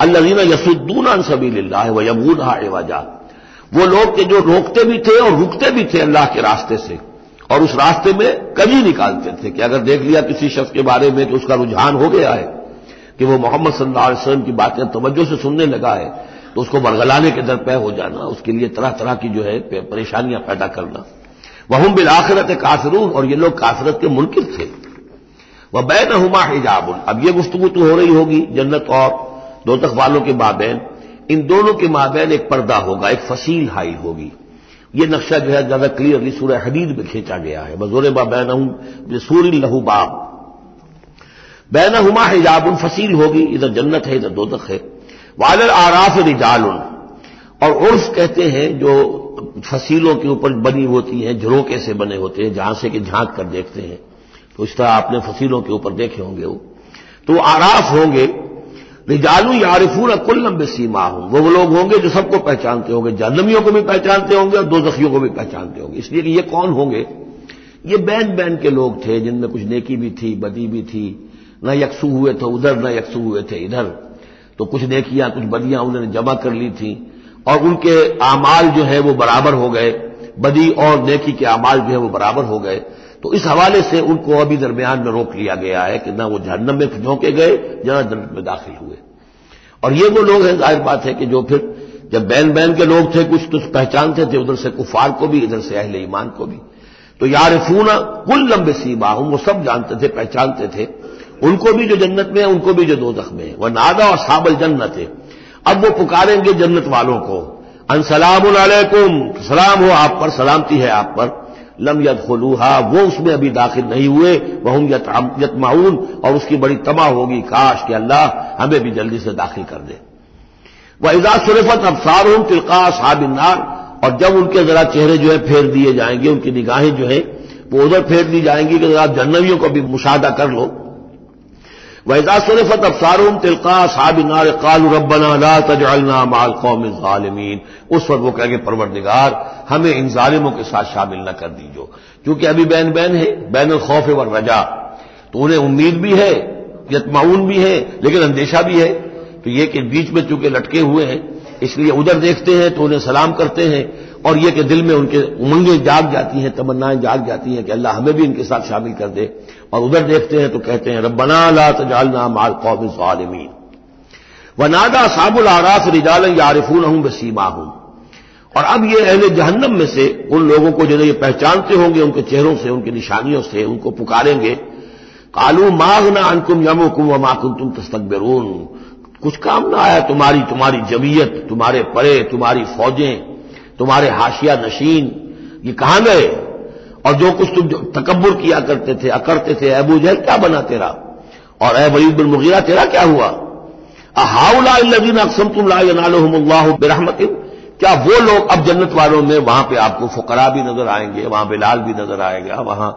अल्लाजीना यसुद्दून सबी व यबून एवाजा वो लोग के जो रोकते भी थे और रुकते भी थे अल्लाह के रास्ते से, और उस रास्ते में कभी निकालते थे कि अगर देख लिया किसी शख्स के बारे में कि उसका रुझान हो गया है कि वो मोहम्मद सल्लल्लाहु अलैहि वसल्लम की बातें तवज्जो से सुनने लगा है तो उसको बरगलाने के दर पे हो जाना, उसके लिए तरह तरह की जो है परेशानियाँ पैदा करना। वह बिल आखिरत काफिरून, और ये लोग काफिरत के मुनकिर थे। वह बैन हुमा हिजाबुल अब ये गुफ्तगु तो हो रही होगी जन्नत और दो तक वालों के माबेन, इन दोनों के माबेन एक पर्दा होगा, एक फसील हाइल होगी। ये नक्शा जो है, ज़्यादा क्लियरली सूर्य हदीद में खींचा गया है। बजोर बैन सूर लहू बाब। बैन हुमा हिजाबुल फसील होगी, इधर जन्नत है, इधर दो तक है। वाल आराफ रिजाल और उर्फ़ कहते हैं, जो फसीलों के ऊपर बनी होती हैं, झरोके से बने होते हैं, जहाँ से कि झाँक कर देखते हैं। तो इस तरह आपने फसीलों के ऊपर देखे होंगे वो। तो आराफ होंगे रिजालू यारिफून कुल्लम सीमा हूँ वो वो लोग होंगे जो सबको पहचानते होंगे जन्नमियों को भी पहचानते होंगे और दो जखियों को भी पहचानते होंगे। इसलिए कि ये कौन होंगे? ये बैन बैन के लोग थे, जिनमें कुछ नेकी भी थी, बदी भी थी। न यकसू हुए थे उधर, न यकसू हुए थे इधर। तो कुछ नेकियाँ, कुछ बदियाँ उन्होंने जमा कर ली थी। और उनके आमाल जो है, वो बराबर हो गए। बदी और नेकी के अमाल जो है वो बराबर हो गए। तो इस हवाले से उनको अभी दरमियान में रोक लिया गया है कि ना वो जहन्नम में झोंके गए जना जन्नत में दाखिल हुए। और ये वो लोग हैं, ज़ाहिर बात है कि जो फिर जब बैन बैन के लोग थे, कुछ तो पहचानते थे उधर से कुफार को भी, इधर से अहले ईमान को भी। तो यारफूना कुल लंबे सीबा हूँ वो सब जानते थे, पहचानते थे। उनको भी जो जन्नत में है, उनको भी जो दो में है। वह नादा और साबल जन्नत है। अब वो पुकारेंगे जन्नत वालों को। अनसलाम सलाम हो आप पर, सलामती है आप पर। लम यद खलूहा वो उसमें अभी दाखिल नहीं हुए वह यतमाउन और उसकी बड़ी तमा होगी, काश कि अल्लाह हमें भी जल्दी से दाखिल कर दे। वह इजा सुरफत अफसार हूँ तिलका साबिनार और जब उनके जरा चेहरे जो है फेर दिए जाएँगे, उनकी निगाहें जो है, वो उधर फेर दी जाएँगी कि जरा जन्नवियों को भी मुशादा कर लो। वैजा सुरफत अफसारूम तिलका साबिनार काल रबना ला तजलना माल कौम ालमीन उस वक्त वो कहेंगे परवरदिगार हमें इन जालिमों के साथ शामिल न कर दीजो क्योंकि अभी बैन बैन है बैन खौफ व रजा तो उन्हें उम्मीद भी है यतमाउन भी है लेकिन अंदेशा भी है तो ये कि बीच में चूँकि लटके हुए हैं इसलिए उधर देखते हैं तो उन्हें सलाम करते हैं और ये कि दिल में उनके उमंगें जाग जाती हैं, तमन्नाएँ जाग जाती हैं कि अल्लाह हमें भी इनके साथ शामिल कर दे। और उधर देखते हैं तो कहते हैं रबना ला तजालना माल कौम ालमीन व नादा साबुल आराफ रिजाल यारिफून हूँ बसीमा हूँ और अब ये अहले जहन्नम में से उन लोगों को जिन्हें ये पहचानते होंगे, उनके चेहरों से, उनकी निशानियों से उनको पुकारेंगे। कालू मागना अनकुम यमुकुम व माकुम तुम तस्तकबरून। कुछ काम ना आया, तुम्हारी तुम्हारी जमीयत, तुम्हारे परे, तुम्हारी फौजें तुम्हारे हाशिया नशीन, ये कहाँ गए? और जो कुछ तुम तकबर किया करते थे अकरते थे, अबू जहल क्या बना तेरा? और ए वलीद मुगीरा, तेरा क्या हुआ? अहाउलादीन अकसम तुम लाह बेरहमत क्या वो लोग अब जन्नत वालों में वहाँ पे आपको फुकरा भी नज़र आएँगे, वहाँ बिलाल भी नज़र आएगा, वहाँ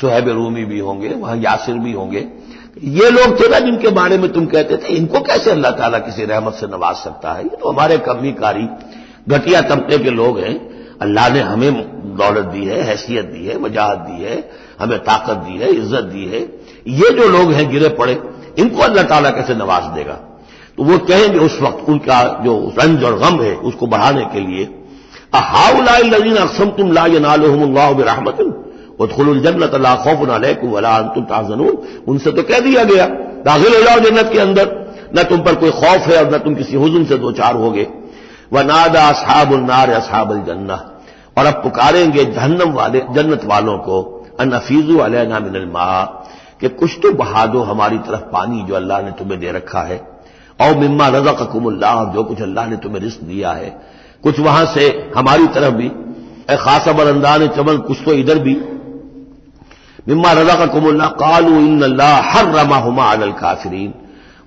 सुहेब रूमी भी होंगे, वहाँ यासिर भी होंगे। ये लोग थे ना जिनके बारे में तुम कहते थे, इनको कैसे अल्लाह ताला किसी रहमत से नवाज़ सकता है? ये तो हमारे कमी कारी घटिया तबके के लोग हैं। अल्लाह ने हमें दौलत दी है, हैसियत दी है, वजाहत दी है, हमें ताकत दी है, इज़्ज़त दी है। ये जो लोग हैं गिरे पड़े, इनको अल्लाह ताला कैसे नवाज़ देगा? तो वो कहेंगे उस वक्त उनका जो रंज और गम है, उसको बढ़ाने के लिए अहाउलाजीन अक्सम तुम ला नालहमल्ला रहमत उदखुल जन्नत अल्लाह खौफ नालकुम वला तुम उनसे तो कह दिया गया, दाखिल हो जाओ जन्नत के अंदर। न तुम पर कोई खौफ है और न तुम किसी हुजुम से दो चार होगे। व नादा असहाबुलनार असहाबुल जन्ना और अब पुकारेंगे जहन्नम वाले, जन्नत वालों को, अनफीजू अलैना मिनल मा कि कुछ तो बहा हमारी तरफ़ पानी जो अल्लाह ने तुम्हें दे रखा है। और मिम्मा रजा ककुमुल्लाह जो कुछ अल्लाह ने तुम्हें रिस्क दिया है। कुछ वहाँ से हमारी तरफ़ भी खासा बरंदान चमन, कुछ तो इधर भी। मिम्मा रजा का कुमुल्ला कालू इन हर रमा हुमा अल काफरीन।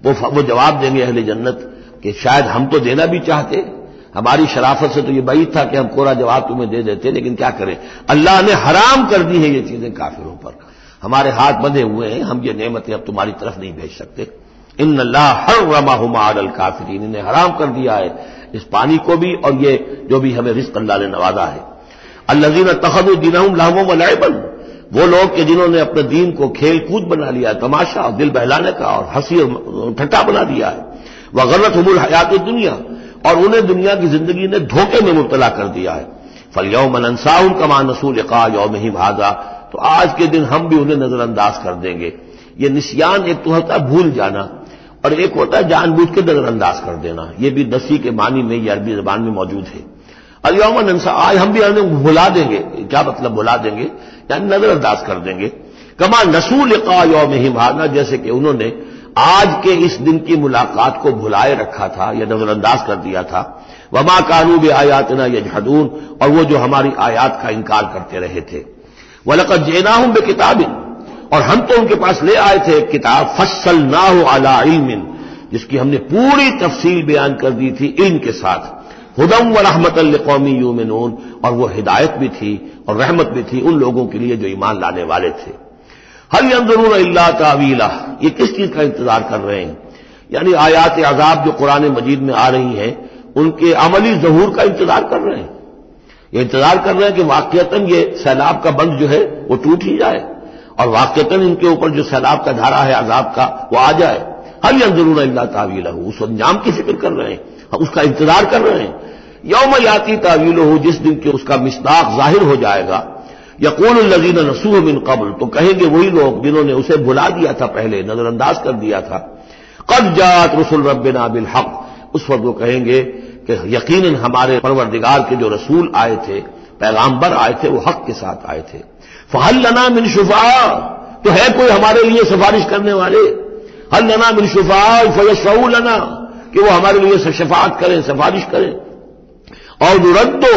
वो वो जवाब देंगे अहले जन्नत, कि शायद हम तो देना भी चाहते। हमारी शराफत से तो ये बईद था कि हम कोरा जवाब तुम्हें दे देते, लेकिन क्या करें? अल्लाह ने हराम कर दी है ये चीज़ें काफिरों पर। हमारे हाथ बंधे हुए हैं, हम ये नेमतें अब तुम्हारी तरफ़ नहीं भेज सकते। इन अल्लाह हर रमा हुमा अल काफरीन, इन्हें हराम कर दिया है। इस पानी को भी और ये जो भी हमें रिस्क अल्लाह ने नवाजा है। अल्लाजीन तखदुद्दीन लाहमों लाइबन वो लोग के जिन्होंने अपने दीन को खेल कूद बना लिया, तमाशा और दिल बहलाने का और हँसी और ठट्टा बना दिया है। वह गलत हमूल हयात दुनिया और उन्हें दुनिया की ज़िंदगी ने धोखे में मुबतला कर दिया है। फलियोम मनसाउन कमा नसूल का यौम ही भागा तो आज के दिन हम भी उन्हें नजरअंदाज कर देंगे। ये निशियान एक तो होता है भूल जाना और एक होता है जानबूझ के नजरअंदाज कर देना। यह भी दसी के मानी में यह अरबी जबान में मौजूद है। अलियोम नंसा आज हम भी उन्हें भुला देंगे। क्या मतलब भुला देंगे? यानी नजरअंदाज कर देंगे। कमा नसूल का यौम ही भागना जैसे कि उन्होंने आज के इस दिन की मुलाकात को भुलाए रखा था, या नजरअंदाज कर दिया था। वमा कानूब आयातना यजहदून, और वो जो हमारी आयात का इनकार करते रहे थे। वलकत जेना हूँ बे किताबिन, और हम तो उनके पास ले आए थे किताब फ़सल ना हो अला इल्मिन, जिसकी हमने पूरी तफसील बयान कर दी थी इल्म के साथ। हुदम व रहमत कौमी यूमिन और वो हिदायत भी थी, और रहमत भी थी उन लोगों के लिए जो ईमान लाने वाले थे। हल अंदरून अल्लाह तावीला। ये किस चीज़ का इंतज़ार कर रहे हैं? यानी आयात आजाब जो कुरान मजीद में आ रही हैं, उनके अमली जहूर का इंतज़ार कर रहे हैं। ये इंतज़ार कर रहे हैं कि वाक्यतन ये सैलाब का बंद जो है, वो टूट ही जाए। और वाक्यतन इनके ऊपर जो सैलाब का धारा है, आजाब का, वो आ जाए। हल अंदरून अल्लाह तावीला। उस अंजाम की फ़िक्र कर रहे हैं। उसका इंतज़ार कर रहे हैं। यौम याती तावील हो जिस दिन के उसका मिसदाक ज़ाहिर हो जाएगा यकूल लजीन नसूह बिन कबल तो कहेंगे वही लोग जिन्होंने उसे भुला दिया था पहले, नजरअंदाज कर दिया था। कब जात रसुल रबना बिल हक, उस वक्त वो कहेंगे कि यकीन हमारे परवरदिगार के जो रसूल आए थे पैगाम्बर आए थे, वो हक के साथ आए थे। फहल लना मिन शुफा तो है कोई हमारे लिए सिफारिश करने वाले? हल लना मिन शुफा लना, कि वो हमारे लिए शफात करें, सिफारिश करें। और रद्दो,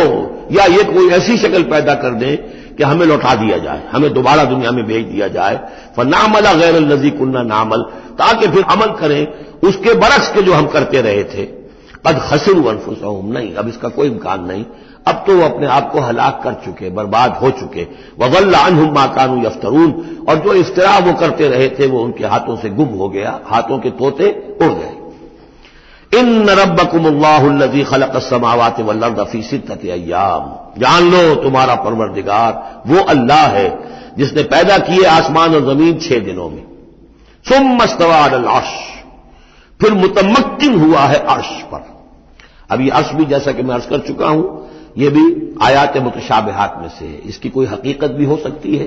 या ये कोई ऐसी शक्ल पैदा कर दें कि हमें लौटा दिया जाए, हमें दोबारा दुनिया में भेज दिया जाए। फ नामला गैर नजी कुन्ना नामल, ताकि फिर अमल करें, उसके बरक्स के जो हम करते रहे थे। कद हसन वनफुसहम नहीं, अब इसका कोई इम्कान नहीं। अब तो वो अपने आप को हलाक कर चुके, बर्बाद हो चुके। वगल्लान माकानू यफ्तरून, और जो इफ्तरा वो करते रहे थे, वो उनके हाथों से गुम हो गया, हाथों के तोते उड़ गए। इन रबकुमल्लाजी खलक समावत वल्लर्द फ़ी सिद्दत अयाम जान लो, तुम्हारा परवरदिगार, वो अल्लाह है, जिसने पैदा किए आसमान और ज़मीन छह दिनों में। सुम मस्तवार अर्श। फिर मुतमक्किन हुआ है अर्श पर। अभी अर्श भी जैसा कि मैं अर्ज़ कर चुका हूँ यह भी आयात मुतशाबहात में से है। इसकी कोई हकीकत भी हो सकती है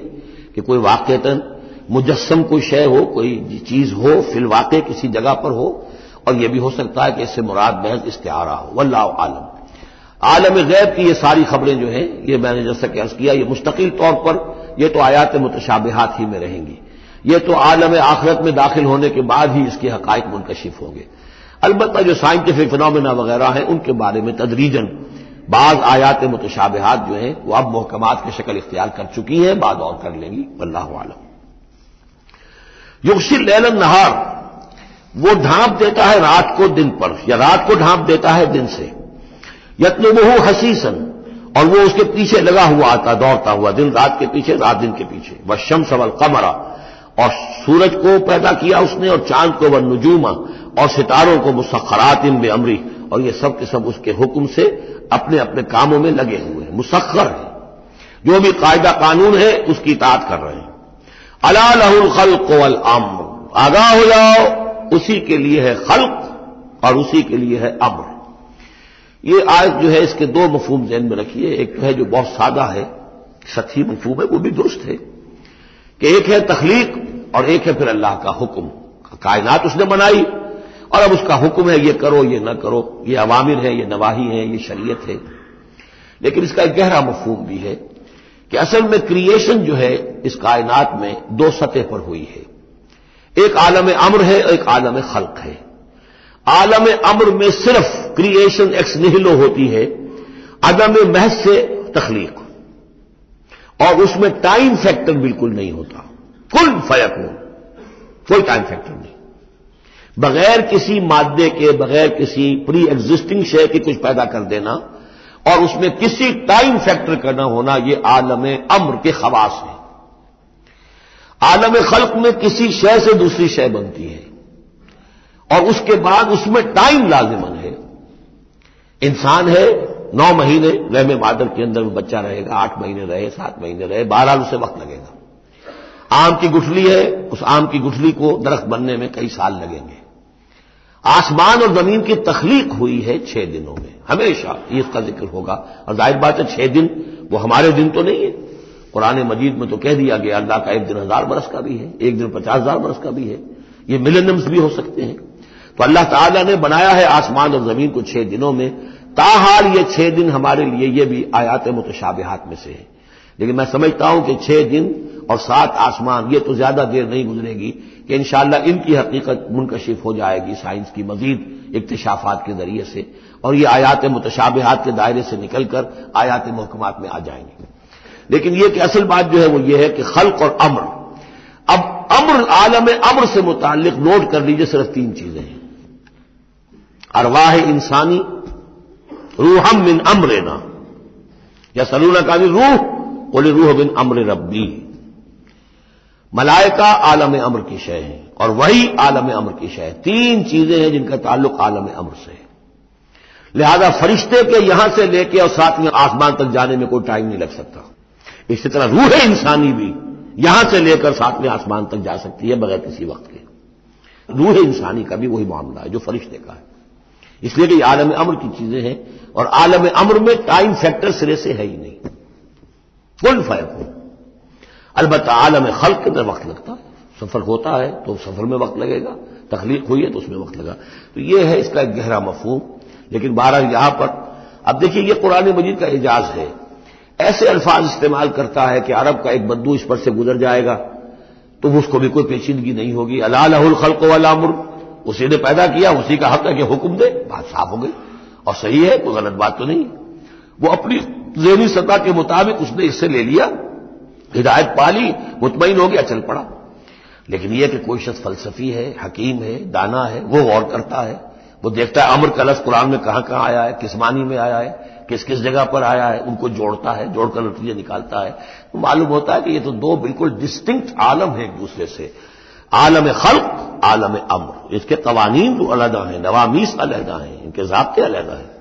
कि कोई वाकता मुजस्म कोई शय हो, कोई चीज़ हो फिल वाक़ किसी जगह पर हो और यह भी हो सकता है कि इससे मुराद महज इस्तारा हो। वल्ला आलम। आलम गैब की ये सारी खबरें जो हैं, ये मैंने जैसा कि अर्ज़ किया, ये मुस्तकिल तौर पर यह तो आयात मुतशाबहात ही में रहेंगी। ये तो आलम आखरत में दाखिल होने के बाद ही इसके हकायक मुनकशिफ होंगे। अलबत्त जो साइंटिफिक फिनोमिना वगैरह हैं, उनके बारे में तदरीजन बाज आयात मुतशाबहात जो हैं, वो अब महकमात की शक्ल इख्तियार कर चुकी हैं, बाद और कर लेंगी। अल्लाह आलम। लैलन नहार वो ढांप देता है रात को दिन पर, या रात को ढांप देता है दिन से। यत्न यत्नबहू हसीसन, और वो उसके पीछे लगा हुआ आता, दौड़ता हुआ, दिन रात के पीछे, रात दिन के पीछे। वह शम सवल कमरा, और सूरज को पैदा किया उसने, और चाँद को वह नजूमा, और सितारों को मुसखरात इन बे अमरी और ये सब के सब उसके हुक्म से अपने अपने कामों में लगे हुए हैं। मुसखर है। जो भी कायदा कानून है, उसकी इतात कर रहे हैं। अला लहुल खल कोवल आम आगाह हो जाओ। उसी के लिए है खल्क और उसी के लिए है अम्र ये आज जो है, इसके दो मफहूम जहन में रखिए। एक है जो बहुत सादा है सथी मफहूम है, वो भी दुरुस्त है कि एक है तखलीक और एक है फिर अल्लाह का हुक्म। कायनात उसने बनाई और अब उसका हुक्म है, ये करो, ये न करो। ये अवामिर है, ये नवाही है, ये शरीयत है। लेकिन इसका एक गहरा मफहूम भी है कि असल में क्रिएशन जो है, इस कायनात में दो सतह पर हुई है। एक आलम अम्र है, एक आलम खल्क है। आलम अम्र में सिर्फ़ क्रिएशन एक्स निहिलो होती है अदम महज से तखलीक। और उसमें टाइम फैक्टर बिल्कुल नहीं होता। कुल फयक हो कोई टाइम फैक्टर नहीं। बगैर किसी मादे के, बगैर किसी प्री एग्जिस्टिंग शय के कुछ पैदा कर देना, और उसमें किसी टाइम फैक्टर का न होना यह आलम अम्र के खवास है। आलम खल्क में किसी शय से दूसरी शय बनती है। और उसके बाद उसमें टाइम लाजिमन है। इंसान है, नौ महीने रहमे मादर के अंदर बच्चा रहेगा, आठ महीने रहे, सात महीने रहे बारह उसे वक्त लगेगा। आम की गुठली है, उस आम की गुठली को दरख्त बनने में कई साल लगेंगे। आसमान और ज़मीन की तखलीक हुई है छह दिनों में। हमेशा इसका ज़िक्र होगा। और ज़ाहिर बात है छह दिन, वो हमारे दिन तो नहीं है। कुरान मजीद में तो कह दिया गया, अल्लाह का एक दिन हज़ार बरस का भी है, एक दिन पचास हज़ार बरस का भी है। ये मिलेनियम्स भी हो सकते हैं। तो अल्लाह ताला ने बनाया है आसमान और ज़मीन को छह दिनों में। ताहाल ये छह दिन हमारे लिए ये भी आयात मुतशाबहात में से है। लेकिन मैं समझता हूँ कि छह दिन और सात आसमान, ये तो ज़्यादा देर नहीं गुजरेगी कि इंशाला इनकी हकीकत मुनकशिफ हो जाएगी साइंस की मजीद इक्तशाफात के ज़रिए से। और ये आयात मुतशाबहात के दायरे से निकलकर आयात महकमात में आ जाएँगे। लेकिन यह कि असल बात जो है वो ये है कि खल्क और अम्र। अब अम्र, आलम अम्र से मुतालिक नोट कर लीजिए, सिर्फ़ तीन चीज़ें हैं। अरवाह इंसानी, रूहम बिन अमरना। या सलूना का भी रूह, बोले रूह बिन अमर रब्बी। मलाइका आलम अमर की शय है, और वही आलम अमर की शय तीन चीज़ें हैं जिनका ताल्लुक आलम अमर से है। लिहाजा फरिश्ते के यहाँ से लेके और साथ में आसमान तक जाने में कोई टाइम नहीं लग सकता। इसी तरह रूह इंसानी भी, यहाँ से लेकर में आसमान तक जा सकती है बगैर किसी वक्त के। रूह इंसानी का भी वही मामला है, जो फरिश्ते का है। इसलिए कि आलम अमर की चीज़ें हैं, और आलम अमर में टाइम फैक्टर सिरे से है ही नहीं। फुल फ़र्क हो। अलबत् आलम खल के अंदर वक्त लगता है। सफ़र होता है तो सफ़र में वक्त लगेगा तकलीफ़ हुई है तो उसमें वक्त लगा। तो यह है इसका एक गहरा मफहूम। लेकिन बारह यहाँ पर, अब देखिए यह कुरान मजीद का एजाज है। ऐसे अल्फाज इस्तेमाल करता है कि अरब का एक बद्दू इस पर से गुजर जाएगा तो उसको भी कोई पेचीदगी नहीं होगी। अलाल खल्क वालामुर उसी ने पैदा किया, उसी का हक है कि हुक्म दे। बात साफ़ हो गई। और सही है, कोई गलत बात तो नहीं। वो अपनी जेनी सतह के मुताबिक उसने इससे ले लिया। हिदायत पाली मुतमिन हो गया, चल पड़ा। लेकिन यह कि कोई शख्स फलसफी है, हकीम है, दाना है, वो गौर करता है। वो देखता है अमर कलश कुरान में कहाँ कहाँ आया है, किस मानी में आया है। किस किस जगह पर आया है, उनको जोड़ता है, जोड़कर नतीजे निकालता है। तो मालूम होता है कि ये तो दो बिल्कुल डिस्टिंक्ट आलम है एक दूसरे से। आलम खल्क, आलम अम्र। इसके कवानीन तो अलहदा है, नवामीस अलहदा है, इनके जबते अलहदा है।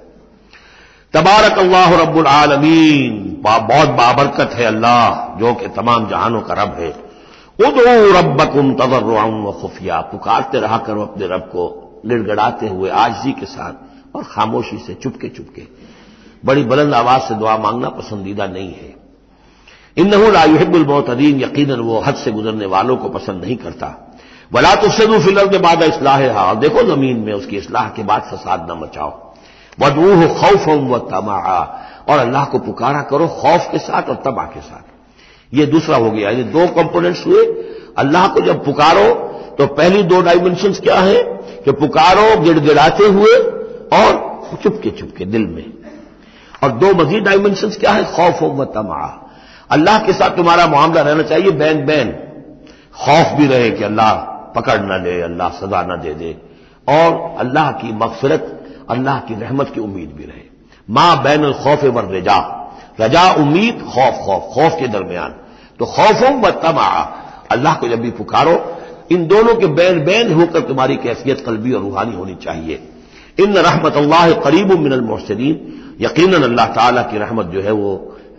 तबारक अल्लाह रब्बुल आलमीन बहुत बाबरकत है अल्लाह, जो कि तमाम जहानों का रब है। उदो रब्बकुम तवर्रुम खुफिया, पुकारते रहा करो अपने रब को, गिड़गड़ाते हुए आजजी के साथ और खामोशी से चुपके चुपके बड़ी बुलंद आवाज़ से दुआ मांगना पसंदीदा नहीं है। इन लायुहिबुल मोतदीन यकीन वो हद से गुजरने वालों को पसंद नहीं करता। वला तो सदू फिलर के बाद इसलाह हाल देखो ज़मीन में उसकी इसलाह के बाद फसाद न मचाओ। वदूह खौफ व तमा और अल्लाह को पुकारा करो खौफ के साथ और तबाह के साथ। ये दूसरा हो गया, ये दो कंपोनेंट्स हुए। अल्लाह को जब पुकारो तो पहली दो डायमेंशन क्या है? कि पुकारो, गिड़गिड़ाते हुए, और चुपके चुपके दिल में। और दो मजीद डायमेंशन क्या है? खौफ व तमा अल्लाह के साथ तुम्हारा मामला रहना चाहिए, बैन बैन। खौफ भी रहे कि अल्लाह पकड़ न ले, अल्लाह सजा न दे दे। और अल्लाह की मगफरत, अल्लाह की रहमत की उम्मीद भी रहे। माँ बैन खौफ व रजा। रजा उम्मीद, खौफ खौफ खौफ के दरमियान। तो खौफों व तमा अल्लाह को जब भी पुकारो, इन दोनों के बैन बैन होकर तुम्हारी कैफियत, कलबी और रूहानी होनी चाहिए। इन रहमत अल्लाह करीब मिनल मोहसिन यकीन अल्लाह ताला की रहमत जो है वो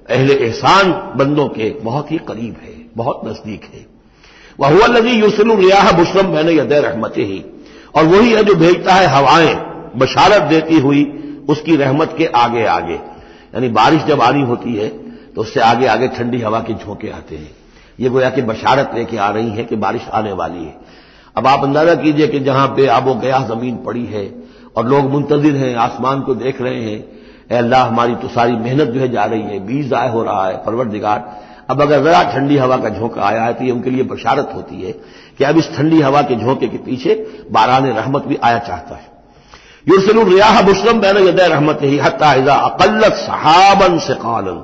अहल एहसान बंदों के बहुत ही करीब है, बहुत नज़दीक है। वह हुआ लगी यूसल रियाह बुशरम, मैंने यद रहमत ही। और वही है जो भेजता है हवाएँ, बशारत देती हुई उसकी रहमत के आगे आगे यानी बारिश जब आनी होती है तो उससे आगे आगे ठंडी हवा के झोंके आते हैं। ये गोया कि बशारत लेके आ रही है कि बारिश आने वाली है। अब आप अंदाज़ा कीजिए कि जहाँ पे आबो गया ज़मीन पड़ी है, और लोग मुंतजिर हैं, आसमान को देख रहे हैं अल्लाह, हमारी तो सारी मेहनत जो है जा रही है, बीज जाय हो रहा है परवर दिगार अब अगर जरा ठंडी हवा का झोंका आया है तो ये उनके लिए बशारत होती है कि अब इस ठंडी हवा के झोंके के पीछे बारान रहमत भी आया चाहता है। युरसल रियाह मुस्लम बैन यद रहमत ही हत्या अकल्लत सहाबन से कालन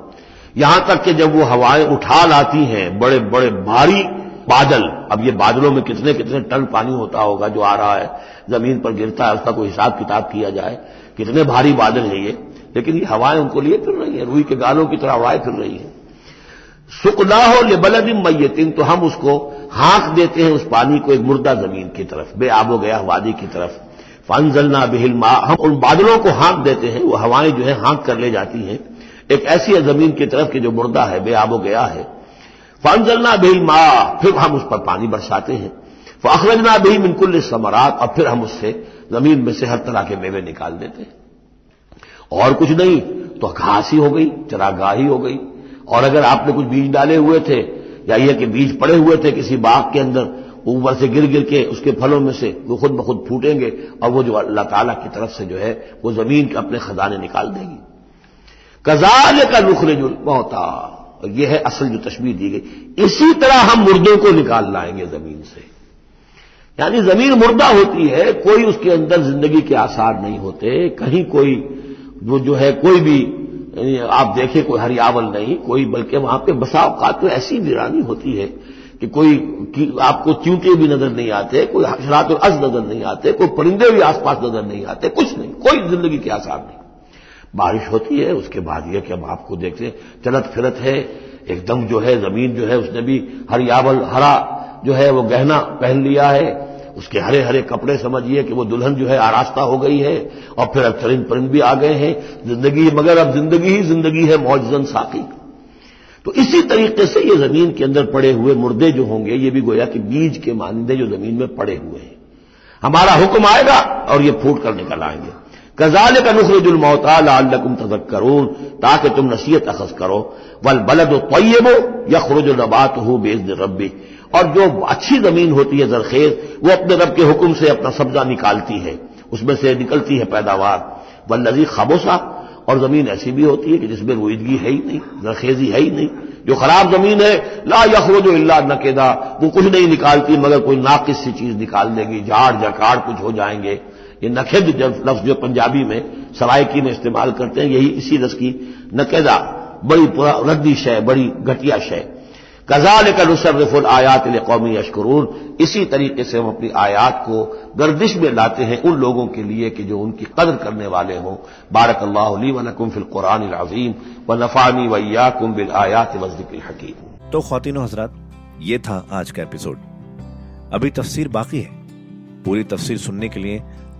यहाँ तक कि जब वो हवाएँ उठा लाती हैं बड़े बड़े भारी बादल, अब ये बादलों में कितने कितने टन पानी होता होगा जो आ रहा है, ज़मीन पर गिरता है, उसका कोई हिसाब किताब किया जाए, कितने भारी बादल हैं ये। लेकिन ये हवाएँ उनको लिए फिर रही है रूई के गालों की तरह हवाएँ फिर रही हैं। सुकना हो लिबलदिन मैतिन तो हम उसको हाँक देते हैं उस पानी को एक मुर्दा ज़मीन की तरफ़ बे आबो गया वादी की तरफ़। फनजलना बिहिल मा, हम उन बादलों को हाँक देते हैं, वो हवाएँ जो है हाँक कर ले जाती हैं। एक ऐसी है ज़मीन की तरफ़ की जो मुर्दा है बे आबो गया है। फनजलना बिहिल मा, फिर हम उस पर पानी बरसाते हैं। फखरजना भी मिनकुल समरात, और फिर हम उससे ज़मीन में से हर तरह के मेवे निकाल देते हैं। और कुछ नहीं तो घास ही हो गई, चरागाही हो गई। और अगर आपने कुछ बीज डाले हुए थे, या यह कि बीज पड़े हुए थे किसी बाग के अंदर, ऊपर से गिर गिर के उसके फलों में से वो खुद ब खुद फूटेंगे, और वो जो अल्लाह ताला की तरफ़ से जो है, वो ज़मीन अपने खजाने निकाल देगी। कजाल का नुखरजुल मौता यह है असल जो तस्वीर दी गई। इसी तरह हम मुर्दों को निकाल लाएँगे ज़मीन से। यानी ज़मीन मुर्दा होती है, कोई उसके अंदर ज़िंदगी के आसार नहीं होते, कहीं कोई वो जो है कोई भी आप देखें कोई हरियावल नहीं, कोई बल्कि वहाँ पे बसाव का तो ऐसी वीरानी होती है कि कोई कि आपको च्यूटे भी नज़र नहीं आते, कोई हशरात अज नज़र नहीं आते, कोई परिंदे भी आसपास नज़र नहीं आते, कुछ नहीं, कोई ज़िंदगी के आसार नहीं। बारिश होती है, उसके बाद यह कि हम आपको देखते हैं चलत फिरत है, एकदम जो है, ज़मीन जो है, उसने भी हरियावल, हरा जो है, वो गहना पहन लिया है उसके हरे हरे कपड़े समझिए कि वो दुल्हन जो है आरास्ता हो गई है और फिर अब चरिंद परिंद भी आ गए हैं। ज़िंदगी मगर अब ज़िंदगी ही ज़िंदगी है मौजन साकी तो इसी तरीके से ये ज़मीन के अंदर पड़े हुए मुर्दे जो होंगे, ये भी गोया कि बीज के मानदे जो ज़मीन में पड़े हुए हैं। हमारा हुक्म आएगा और ये फूट कर निकल आएँगे। कजाल का नुखरजुल मोता लाकुम तजक करून ताकि तुम नसीहत अखज करो। वल बलद तयबो या खरुज नबात हो बेज रबी और जो अच्छी ज़मीन होती है जरखेज, वो अपने रब के हुक्म से अपना सब्जा निकालती है। उसमें से निकलती है पैदावार। वल नजी खामोशा और ज़मीन ऐसी भी होती है कि जिसमें रोईदगी है ही नहीं, जरखेजी है ही नहीं। जो खराब ज़मीन है, ला यखरो जो इल्ला नकेदा, वो कुछ नहीं निकालती, मगर कोई नाकिस सी चीज़ निकाल देगी झाड़ जकाड़ कुछ हो जाएँगे। ये नखेद लफ्ज जो पंजाबी में सरायकी में इस्तेमाल करते हैं, यही इसी रस की नकेदा, बड़ी रद्दी शय, बड़ी घटिया शय। कजाल का नुसरफुल आयात कौमी अशकरून इसी तरीके से हम अपनी आयात को गर्दिश में लाते हैं उन लोगों के लिए कि जो उनकी कदर करने वाले हों। बारक अल्लाह वनकुम कुरान अजीम। व नफानी वैया कुम आयात वजदिक तो खातिन हजरात, ये था आज का एपिसोड। अभी तफसीर बाकी है। पूरी तफसीर सुनने के लिए